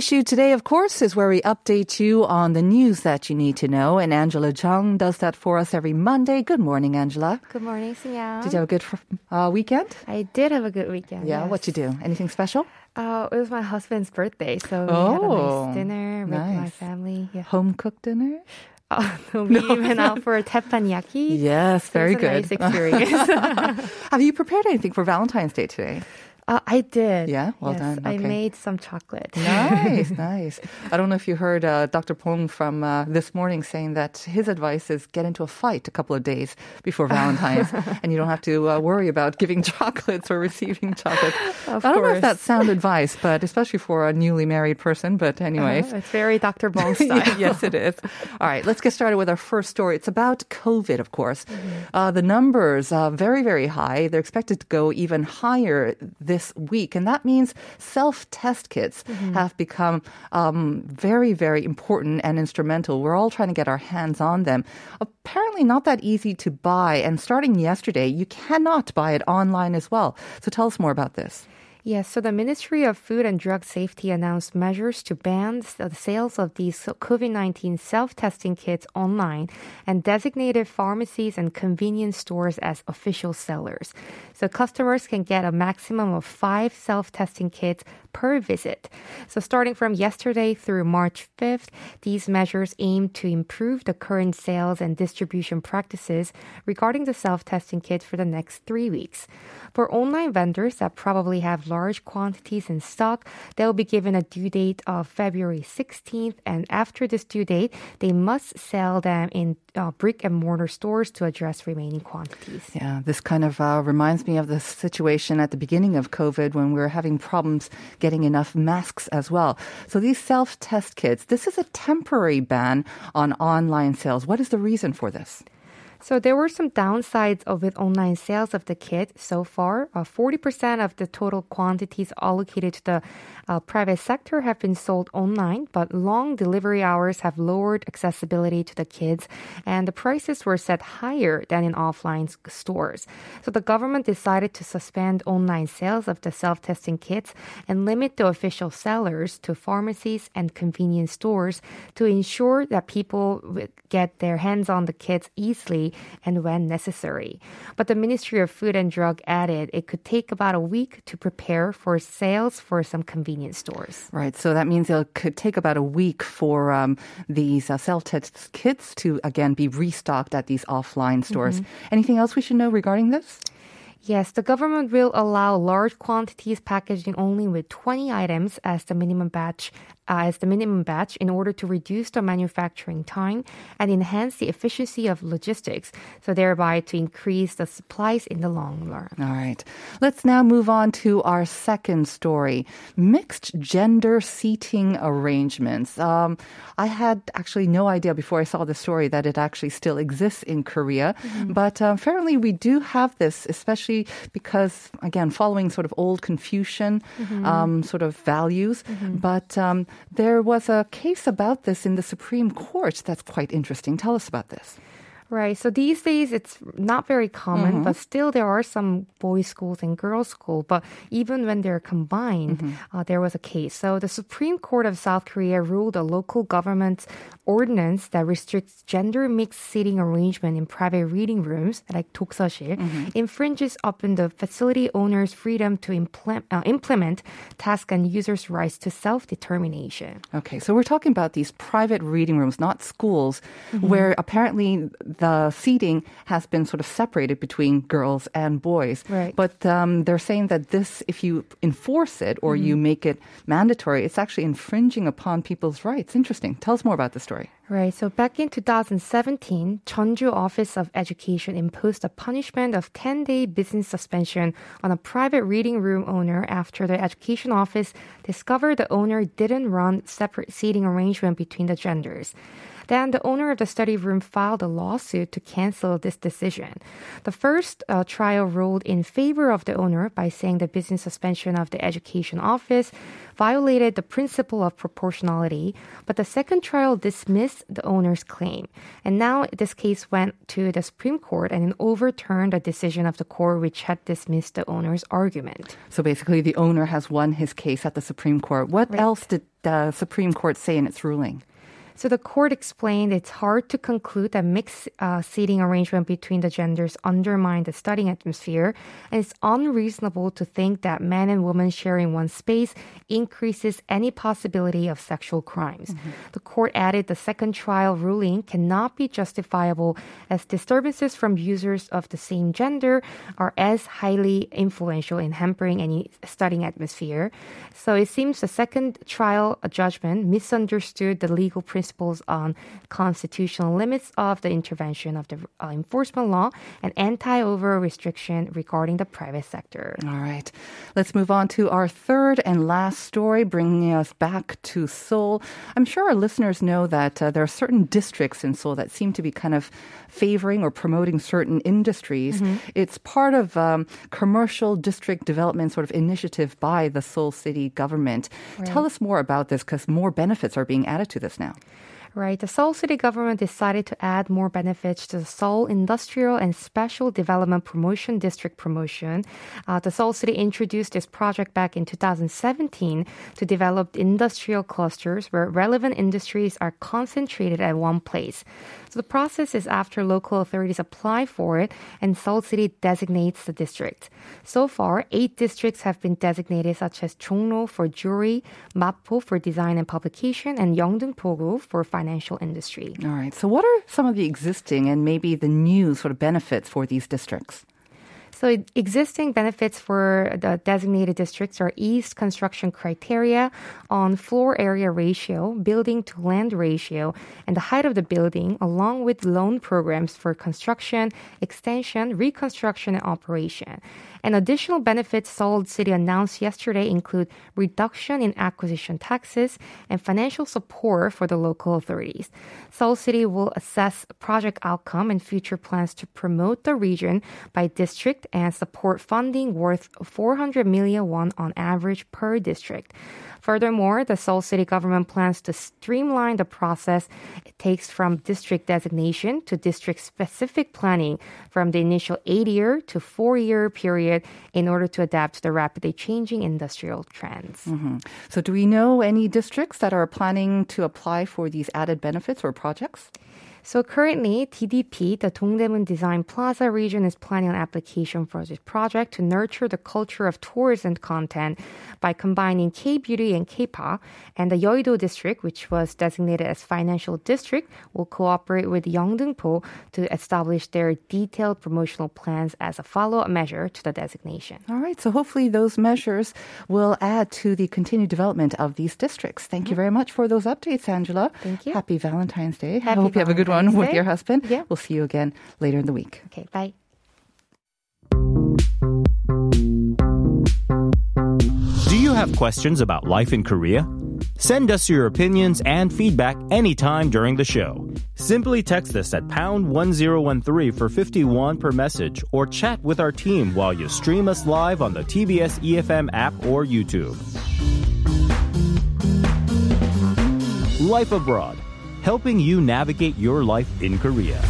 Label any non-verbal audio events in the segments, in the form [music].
Issue today, of course, is where we update you on the news that you need to know. And Angela Chung does that for us every Monday. Good morning, Angela. Good morning, Siya. Did you have a good uh, weekend? I did have a good weekend. Yeah. yes. What you do? Anything special? Uh, it was my husband's birthday, so we had a Oh, nice dinner with my family. Yeah. Home cooked dinner? Oh, [laughs] [laughs] no, we went out for a teppanyaki. [laughs] Yes, So very it was a good. Nice experience. Have you prepared anything for Valentine's Day today? Uh, I did. Yeah? Well yes, done. I made some chocolate. Nice, [laughs] nice. I don't know if you heard uh, Dr. Pong from uh, this morning saying that his advice is get into a fight a couple of days before [laughs] Valentine's, and you don't have to uh, worry about giving [laughs] chocolates or receiving chocolates. Of I don't know if that's sound advice, but especially for a newly married person. But anyways. Uh, it's very Dr. Bong style. yes, it is. All right, let's get started with our first story. It's about COVID, of course. Uh, the numbers are very, very high. They're expected to go even higher this week, and that means self-test kits have become um, very, very important and instrumental. We're all trying to get our hands on them. Apparently, not that easy to buy, and starting yesterday, you cannot buy it online as well. So, tell us more about this. Yes, so the Ministry of Food and Drug Safety announced measures to ban the sales of these COVID 19 self testing kits online and designated pharmacies and convenience stores as official sellers. So customers can get a maximum of five self testing kits per visit. So starting from yesterday through March 5th, these measures aim to improve the current sales and distribution practices regarding the self testing kits for the next three weeks. For online vendors that probably have large quantities in stock, they'll be given a due date of February 16th, and after this due date, they must sell them in uh, brick and mortar stores to address remaining quantities. Yeah, this kind of uh, reminds me of the situation at the beginning of COVID when we were having problems getting enough masks as well. So these self-test kits, this is a temporary ban on online sales. What is the reason for this? So there were some downsides of with online sales of the kit so far. Uh, 40% of the total quantities allocated to the uh, private sector have been sold online, but long delivery hours have lowered accessibility to the kids, and the prices were set higher than in offline stores. So the government decided to suspend online sales of the self-testing kits and limit the official sellers to pharmacies and convenience stores to ensure that people get their hands on the kits easily and when necessary. But the Ministry of Food and Drug added it could take about a week to prepare for sales for some convenience stores. Right, so that means it could take about a week for um, these uh, self-test kits to again be restocked at these offline stores. Anything else we should know regarding this? Yes, the government will allow large quantities packaging only with 20 items as the minimum batch as the minimum batch in order to reduce the manufacturing time and enhance the efficiency of logistics, so thereby to increase the supplies in the long run. All right. Let's now move on to our second story mixed gender seating arrangements. Um, I had actually no idea before I saw the story that it actually still exists in Korea. But uh, apparently, we do have this, especially because, again, following sort of old Confucian um, sort of values. But um, there was a case about this in the Supreme Court that's quite interesting. Tell us about this. Right. So these days it's not very common, but still there are some boys' schools and girls' school. But even when they're combined, uh, there was a case. So the Supreme Court of South Korea ruled a local government's ordinance that restricts gender mixed seating arrangement in private reading rooms, like 독서실, infringes upon the facility owner's freedom to implement, uh, implement task and users' rights to self-determination. Okay, so we're talking about these private reading rooms, not schools, where apparently the seating has been sort of separated between girls and boys. Right. But um, they're saying that this, if you enforce it or you make it mandatory, it's actually infringing upon people's rights. Interesting. Tell us more about the story. Right. So back in 2017, Jeonju Office of Education imposed a punishment of 10-day business suspension on a private reading room owner after the education office discovered the owner didn't run separate seating arrangement between the genders. Then the owner of the study room filed a lawsuit to cancel this decision. The first uh, trial ruled in favor of the owner by saying the business suspension of the education office violated the principle of proportionality, but the second trial dismissed the owner's claim. And now this case went to the Supreme Court and overturned a decision of the court which had dismissed the owner's argument. So basically, the owner has won his case at the Supreme Court. What Right. else did the Supreme Court say in its ruling? So the court explained it's hard to conclude that mixed uh, seating arrangement between the genders undermine the studying atmosphere, and it's unreasonable to think that men and women sharing one space increases any possibility of sexual crimes. The court added the second trial ruling cannot be justifiable as disturbances from users of the same gender are as highly influential in hampering any studying atmosphere. So it seems the second trial judgment misunderstood the legal principles on constitutional limits of the intervention of the uh, enforcement law and anti-over restriction regarding the private sector. All right. Let's move on to our third and last story, bringing us back to Seoul. I'm sure our listeners know that uh, there are certain districts in Seoul that seem to be kind of favoring or promoting certain industries. It's part of um, commercial district development sort of initiative by the Seoul city government. Tell us more about this because more benefits are being added to this now. Right. The Seoul city government decided to add more benefits to the Seoul Industrial and Special Development Promotion District promotion. Uh, the Seoul city introduced this project back in 2017 to develop industrial clusters where relevant industries are concentrated at one place. So the process is after local authorities apply for it and Seoul City designates the district. So far, eight districts have been designated, such as Chongno for jewelry, Mapo for design and publication, and Yeongdeungpo-gu for financial industry. All right. So, what are some of the existing and maybe the new sort of benefits for these districts? So existing benefits for the designated districts are eased construction criteria on floor area ratio, building to land ratio, and the height of the building, along with loan programs for construction, extension, reconstruction, and operation. And additional benefits Seoul City announced yesterday include reduction in acquisition taxes and financial support for the local authorities. Seoul City will assess project outcome and future plans to promote the region by district and support funding worth 400 million won on average per district. Furthermore, the Seoul City government plans to streamline the process it takes from district designation to district specific planning from the initial eight year to four year period in order to adapt to the rapidly changing industrial trends. Mm-hmm. So, do we know any districts that are planning to apply for these added benefits or projects? So currently, DDP, the Dongdaemun Design Plaza region, is planning an application for this project to nurture the culture of tourism content by combining K-beauty and K-pop. And the Yeouido district, which was designated as financial district, will cooperate with Yeongdeungpo to establish their detailed promotional plans as a follow-up measure to the designation. All right. So, hopefully, those measures will add to the continued development of these districts. Thank you mm-hmm. very much for those updates, Angela. Thank you. Happy Valentine's Day. Happy I hope you have a good one Valentine's with your husband. Yeah. We'll see you again later in the week. Okay, bye. Do you have questions about life in Korea? Send us your opinions and feedback anytime during the show. Simply text us at pound 1013 for 51 per message or chat with our team while you stream us live on the TBS EFM app or YouTube. Life Abroad, helping you navigate your life in Korea.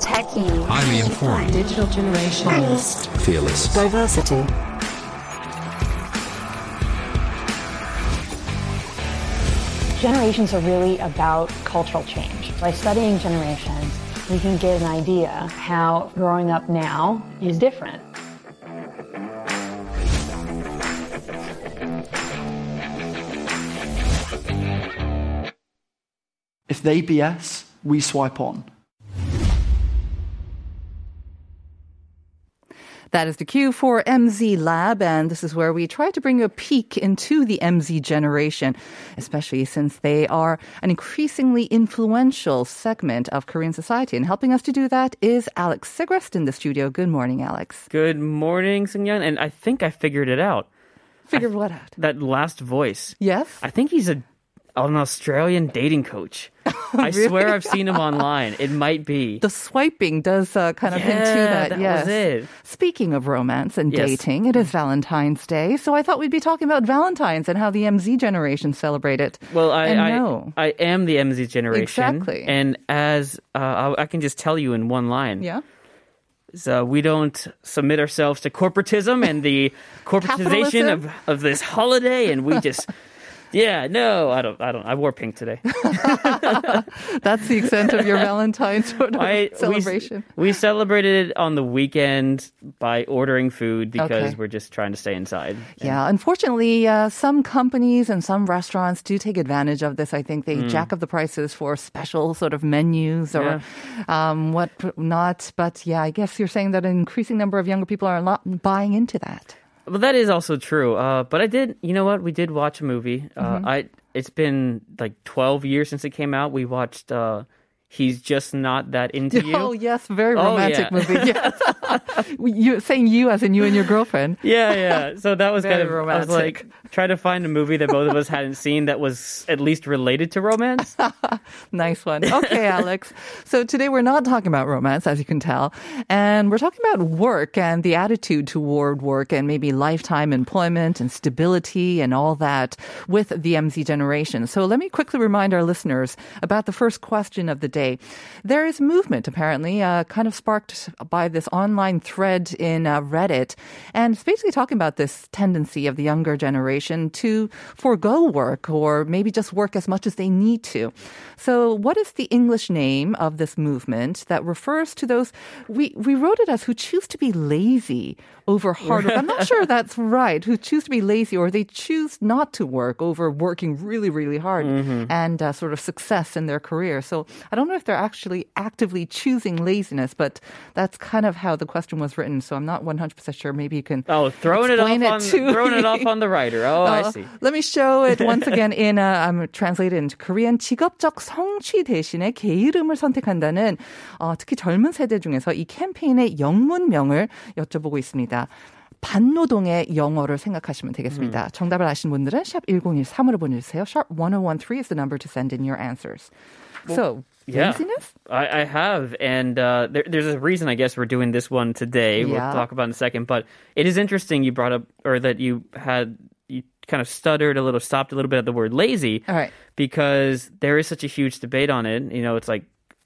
Techie. Highly informed. Digital generation. Honest. Fearless. Diversity. Generations are really about cultural change. By studying generations, we can get an idea how growing up now is different. If they BS, we swipe on. That is the cue for MZ Lab, and this is where we try to bring you a peek into the MZ generation, especially since they are an increasingly influential segment of Korean society. And helping us to do that is Alex Segrest in the studio. Good morning, Alex. Good morning, Sungyeon. And I think I figured it out. Figure what out? That last voice. Yes. I think he's a an Australian dating coach. [laughs] I swear I've seen him online. It might be. The swiping does uh, kind of hint to that. that yes. was it. Speaking of romance and Yes. dating, it is Valentine's Day, so I thought we'd be talking about Valentine's and how the MZ generation celebrate it. Well, I, I. I am the MZ generation. Exactly. And as uh, I, I can just tell you in one line. Yeah. So we don't submit ourselves to corporatism and the [laughs] corporatization of, of this holiday, and we just, [laughs] yeah, no, I don't, I don't. I wore pink today. [laughs] That's the extent of your Valentine's sort of I, celebration. We, we celebrated it on the weekend by ordering food because Okay. we're just trying to stay inside. Yeah, unfortunately, uh, some companies and some restaurants do take advantage of this. I think they jack up the prices for special sort of menus or um, what not. But yeah, I guess you're saying that an increasing number of younger people are not buying into that. Well, that is also true. Uh, but I did, you know what? We did watch a movie. Uh, Mm-hmm. I it's been like twelve years since it came out. We watched. Uh, He's just not that into [laughs] you. Oh yes, very Oh, romantic yeah. movie. [laughs] Yes, [laughs] you saying you as in you and your girlfriend. [laughs] Yeah, yeah. So that was kind of I was like romantic. trying to find a movie that both of us hadn't seen that was at least related to romance. [laughs] Nice one. Okay, Alex. So today we're not talking about romance, as you can tell, and we're talking about work and the attitude toward work and maybe lifetime employment and stability and all that with the MZ generation. So let me quickly remind our listeners about the first question of the day. There is movement, apparently, uh, kind of sparked by this online thread in uh, Reddit, and it's basically talking about this tendency of the younger generation to forego work or maybe just work as much as they need to. So, what is the English name of this movement that refers to those? We we wrote it as who choose to be lazy over hard work. I'm not sure [laughs] that's right. Who choose to be lazy or they choose not to work over working really really hard and uh, sort of success in their career. So, I don't know if they're actually actively choosing laziness, but that's kind of how the question was written. So, I'm not 100% sure. Maybe you can. Oh, throwing it off Explain it on to [laughs] throwing it me. off on the writer. Oh, I Uh, see. Let me show it once [laughs] again in uh, I'm translated into Korean. 직업적 성취 대신에 개 이름을 선택한다는 어, 특히 젊은 세대 중에서 이 캠페인의 영문명을 여쭤보고 있습니다. 반노동의 영어를 생각하시면 되겠습니다. 정답을 아시는 분들은 샵 1013으로 보내주세요. 샵 1013 is the number to send in your answers. so, yeah. laziness? I, I have, and uh, there, there's a reason I guess we're doing this one today. We'll Yeah. talk about in a second, but it is interesting you brought up, or that you had you kind of stuttered a little, stopped a little bit at the word lazy, All right. because there is such a huge debate on it. You know, it's like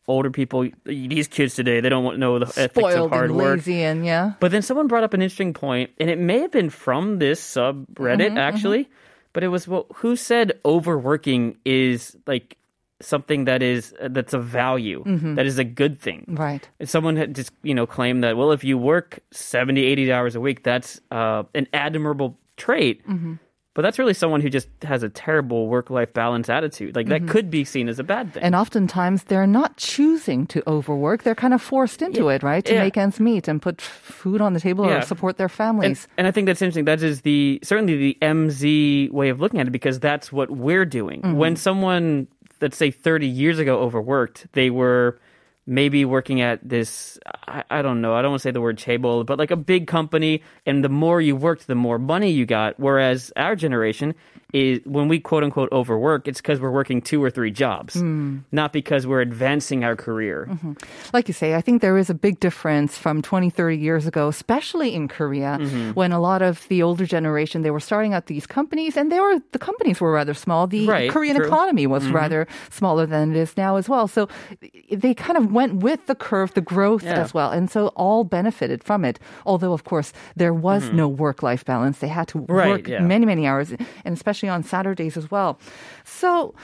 older people, these kids today, they don't want know the ethics of Spoiled hard and work. lazy and yeah. But then someone brought up an interesting point, and it may have been from this subreddit Mm-hmm, actually, but it was well, who said overworking is like something that is uh, that's a value, Mm-hmm. that is a good thing. Right. And Someone had just you know claimed that well, if you work 70, 80 hours a week, that's uh, an admirable trait. Mm-hmm. But that's really someone who just has a terrible work-life balance attitude. Like that could be seen as a bad thing. Mm-hmm. And oftentimes they're not choosing to overwork. They're kind of forced into it, right? To Yeah. make ends meet and put food on the table or support their and, families. and I think that's interesting. That is the certainly the MZ way of looking at it because that's what we're doing. Mm-hmm. When someone, let's say, 30 years ago overworked, they were maybe working at this. I, I don't know. I don't want to say the word chaebol, but like a big company, and the more you worked, the more money you got. Whereas our generation is when we quote unquote overwork, it's because we're working two or three jobs, Hmm. not because we're advancing our career. Mm-hmm. Like you say, I think there is a big difference from 20, 30 years ago, especially in Korea, Mm-hmm. when a lot of the older generation, they were starting out these companies and they were, the companies were rather small. The Right, Korean true. economy was rather smaller than it is now as well. So they kind of went with the curve, the growth Yeah. as well. And so all benefited from it. Although, of course, there was no work-life balance. They had to Mm-hmm. Right, work yeah. many, many hours, and especially on Saturdays as well. So,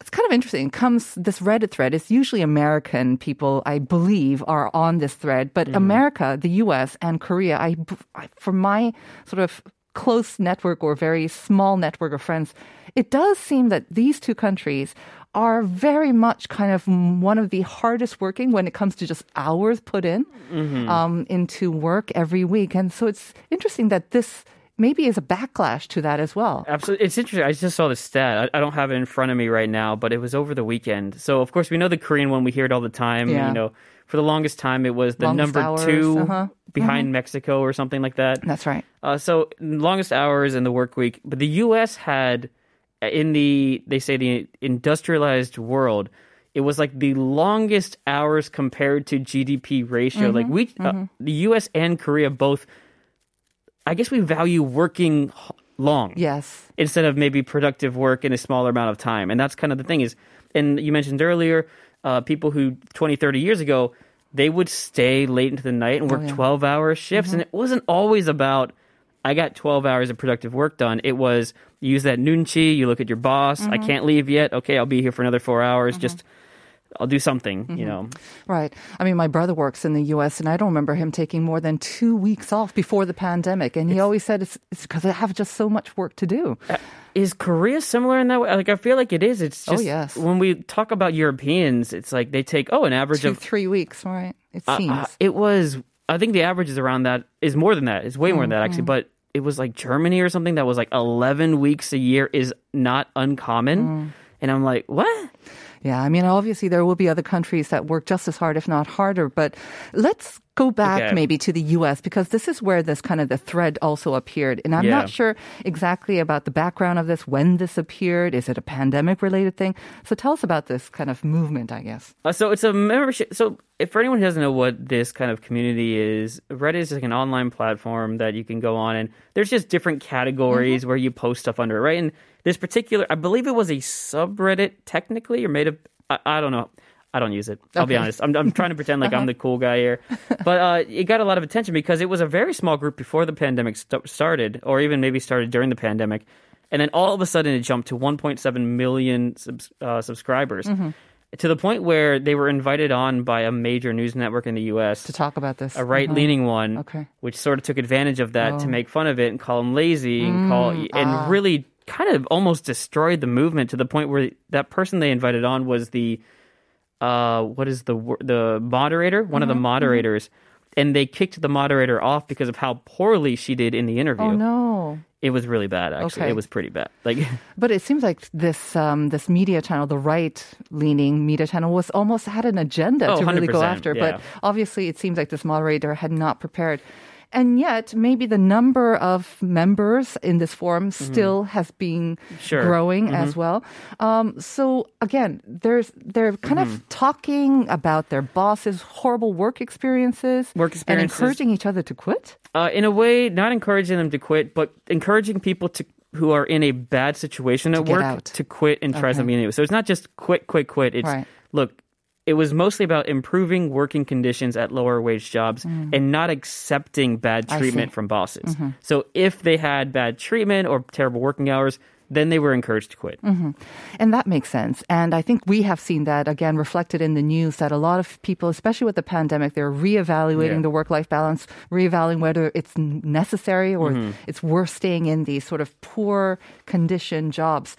it's kind of interesting. Comes this Reddit thread. It's usually American people, I believe, are on this thread, but America, the U.S. and Korea, I, I from my sort of close network or very small network of friends, it does seem that these two countries are very much kind of one of the hardest working when it comes to just hours put in um, into work every week. And so it's interesting that this maybe is a backlash to that as well. Absolutely. It's interesting. I just saw the stat. I, I don't have it in front of me right now, but it was over the weekend. So, of course, we know the Korean one. We hear it all the time. Yeah. You know, for the longest time, it was the Longest number hours, 2 uh-huh. behind Mexico or something like that. That's right. Uh, so longest hours in the work week, but the U.S. had in the they say the industrialized world, it was like the longest hours compared to GDP ratio. Like we, uh, the U.S. and Korea both, I guess we value working long Yes. instead of maybe productive work in a smaller amount of time. And that's kind of the thing is, and you mentioned earlier, uh, people who 20, 30 years ago, they would stay late into the night and work oh, yeah. 12 hour shifts. And mm-hmm. it wasn't always about, I got 12 hours of productive work done. It was, you use that noon nunchi, you look at your boss, I mm-hmm. can't leave yet. Okay, I'll be here for another four hours. Mm-hmm. Just, I'll do something, you know. Right. I mean, my brother works in the U.S., and I don't remember him taking more than two weeks off before the pandemic. And he always said it's because I have just so much work to do. Is Korea similar in that way? Like, I feel like it is. It's Oh, just, yes. when we talk about Europeans, it's like they take, oh, an average Two, of three weeks, right? It Uh, seems. uh, it was. I think the average is around that. Is more than that. It's way more than that Mm-hmm. actually. But it was like Germany or something that was like eleven weeks a year is not uncommon. Mm. And I'm like, what? Yeah, I mean, obviously there will be other countries that work just as hard, if not harder. But let's go back Okay. maybe to the U.S. because this is where this kind of the thread also appeared, and I'm Yeah. not sure exactly about the background of this, when this appeared. Is it a pandemic-related thing? So tell us about this kind of movement, I guess. Uh, so it's a membership. So if for anyone who doesn't know what this kind of community is, Reddit is like an online platform that you can go on, and there's just different categories where you post stuff under it, right? And this particular, I believe it was a subreddit technically, or made of, I, I don't know. I don't use it. I'll be honest. I'm, I'm trying to pretend like I'm uh-huh. the cool guy here, but uh, it got a lot of attention because it was a very small group before the pandemic st- started, or even maybe started during the pandemic, and then all of a sudden it jumped to 1.7 million subs- uh, subscribers mm-hmm. to the point where they were invited on by a major news network in the U.S. To talk about this, a right-leaning uh-huh. one, Okay. which sort of took advantage of that to Oh. make fun of it and call them lazy and mm, call and ah. really kind of almost destroyed the movement to the point where that person they invited on was the uh what is the the moderator, one of the moderators. And they kicked the moderator off because of how poorly she did in the interview. Oh no! It was really bad, actually. Okay. It was pretty bad. Like, [laughs] But it seems like this um, this media channel, the right leaning media channel, was almost had an agenda Oh, to really go after. yeah. But obviously, it seems like this moderator had not prepared. And yet, maybe the number of members in this forum still has been Mm-hmm. Sure. Mm-hmm. growing as well. Um, so again, there's they're kind Mm-hmm. of talking about their bosses' horrible work experiences, Work and encouraging each other to quit. uh, in a way, not encouraging them to quit, but encouraging people to who are in a bad situation at get work out. to quit and try Okay. something new. So it's not just quit, quit, quit. It's Right. look. It was mostly about improving working conditions at lower wage jobs and not accepting bad Mm. Mm-hmm. treatment from bosses. So if they had bad treatment or terrible working hours, then they were encouraged to quit. And that makes sense. And I think we have seen that again reflected in the news that a lot of people, especially with the pandemic, they're reevaluating Yeah. the work life balance, reevaluating whether it's necessary or Mm-hmm. it's worth staying in these sort of poor condition jobs.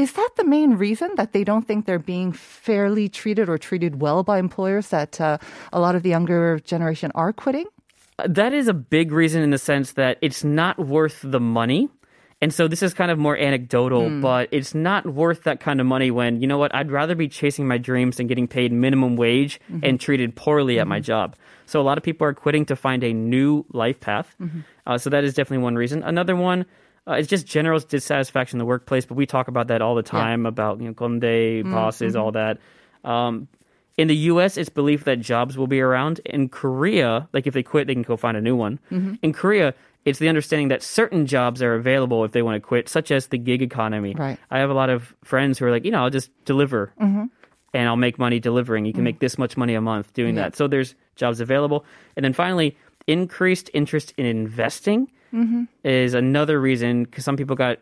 Is that the main reason that they don't think they're being fairly treated or treated well by employers that uh, a lot of the younger generation are quitting? that is a big reason in the sense that it's not worth the money. And so this is kind of more anecdotal, but it's not worth that kind of money when, you know what, I'd rather be chasing my dreams and getting paid minimum wage and treated poorly at my job. So a lot of people are quitting to find a new life path. Uh, so that is definitely one reason. Another one uh, is just general dissatisfaction in the workplace, but we talk about that all the time about, you know, kkondae, bosses, all that. Um, in the US, it's believed that jobs will be around. In Korea, like if they quit, they can go find a new one. Mm-hmm. In Korea, it's the understanding that certain jobs are available if they want to quit, such as the gig economy. Right. I have a lot of friends who are like, you know, I'll just deliver and I'll make money delivering. You can make this much money a month doing that. So there's jobs available. And then finally, increased interest in investing is another reason because some people got,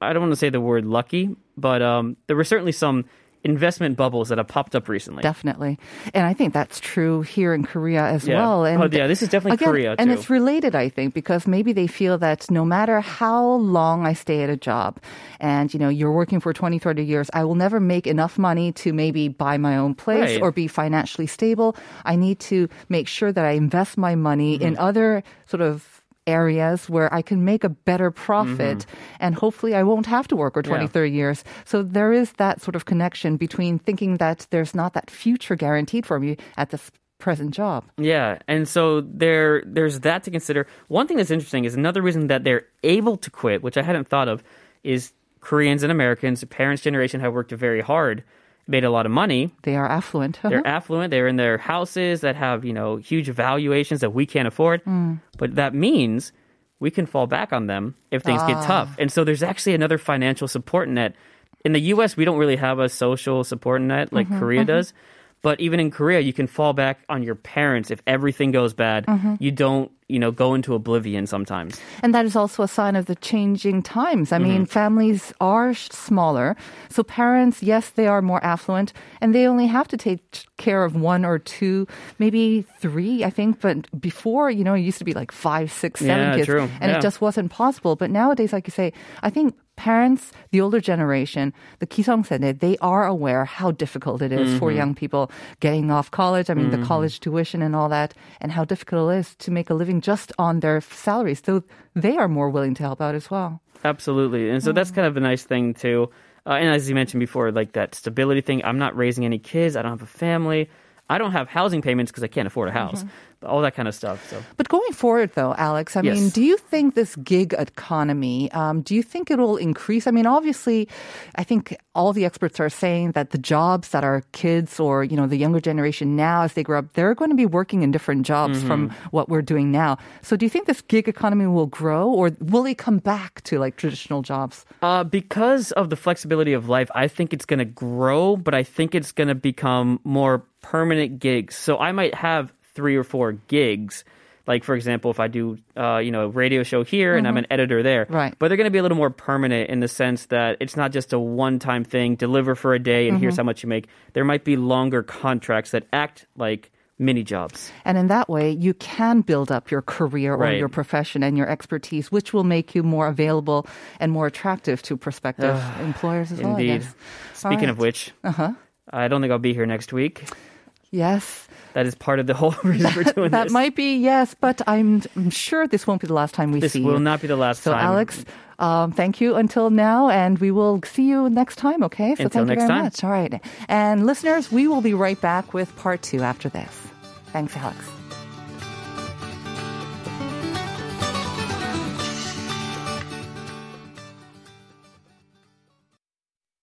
I don't want to say the word lucky, but um, there were certainly some investment bubbles that have popped up recently. Definitely. And I think that's true here in Korea as Yeah. well. And Oh, yeah, this is definitely again, Korea, And it's related, I think, because maybe they feel that no matter how long I stay at a job and, you know, you're working for 20, 30 years, I will never make enough money to maybe buy my own place Right. or be financially stable. I need to make sure that I invest my money in Mm-hmm. other sort of areas where I can make a better profit and hopefully I won't have to work for 20, Mm-hmm. Yeah. 30 years. So there is that sort of connection between thinking that there's not that future guaranteed for me at this present job. Yeah, and so there there's that to consider. One thing that's interesting is another reason that they're able to quit, which I hadn't thought of, is Koreans and Americans, parents' generation have worked very hard, made a lot of money. They are affluent. Uh-huh. They're affluent. They're in their houses that have, you know, huge valuations that we can't afford. Mm. But that means we can fall back on them if things get ah. tough. And so there's actually another financial support net. In the US, we don't really have a social support net like mm-hmm, Korea mm-hmm. does. But even in Korea, you can fall back on your parents if everything goes bad. Mm-hmm. You don't, you know, go into oblivion sometimes. And that is also a sign of the changing times. I Mm-hmm. mean, families are smaller. So parents, yes, they are more affluent and they only have to take care of one or two, maybe three, I think. But before, you know, it used to be like five, six, seven Yeah, kids. true. And Yeah. it just wasn't possible. But nowadays, like you say, I think parents, the older generation, the Kisong Sene, they are aware how difficult it is for Mm-hmm. young people getting off college. I mean, the college tuition and all that, and how difficult it is to make a living just on their salaries. So they are more willing to help out as well. Absolutely. And so that's kind of a nice thing too. Uh, and as you mentioned before, like that stability thing, I'm not raising any kids. I don't have a family. I don't have housing payments because I can't afford a house. But all that kind of stuff. So But going forward, though, Alex, I Yes. mean, do you think this gig economy, um, do you think it will increase? I mean, obviously, I think all the experts are saying that the jobs that our kids or, you know, the younger generation now, as they grow up, they're going to be working in different jobs from what we're doing now. So do you think this gig economy will grow or will it come back to like traditional jobs? Uh, because of the flexibility of life, I think it's going to grow, but I think it's going to become more permanent gigs. So I might have three or four gigs. Like for example, if I do, uh, you know, a radio show here and I'm mm-hmm. an editor there, Right. But they're going to be a little more permanent in the sense that it's not just a one-time thing. Deliver for a day and here's mm-hmm. how much you make. There might be longer contracts that act like mini jobs. And in that way, you can build up your career or Right. your profession and your expertise, which will make you more available and more attractive to prospective [sighs] employers as well. Indeed. Speaking All of right. which, uh-huh. I don't think I'll be here next week. Yes. That is part of the whole [laughs] reason for doing That this. That might be, yes, but I'm, I'm sure this won't be the last time we this see you. This will not be the last so, time. So, Alex, um, thank you until now, and we will see you next time, okay? So, Until thank you very time. much. All right. And listeners, we will be right back with part two after this. Thanks, Alex.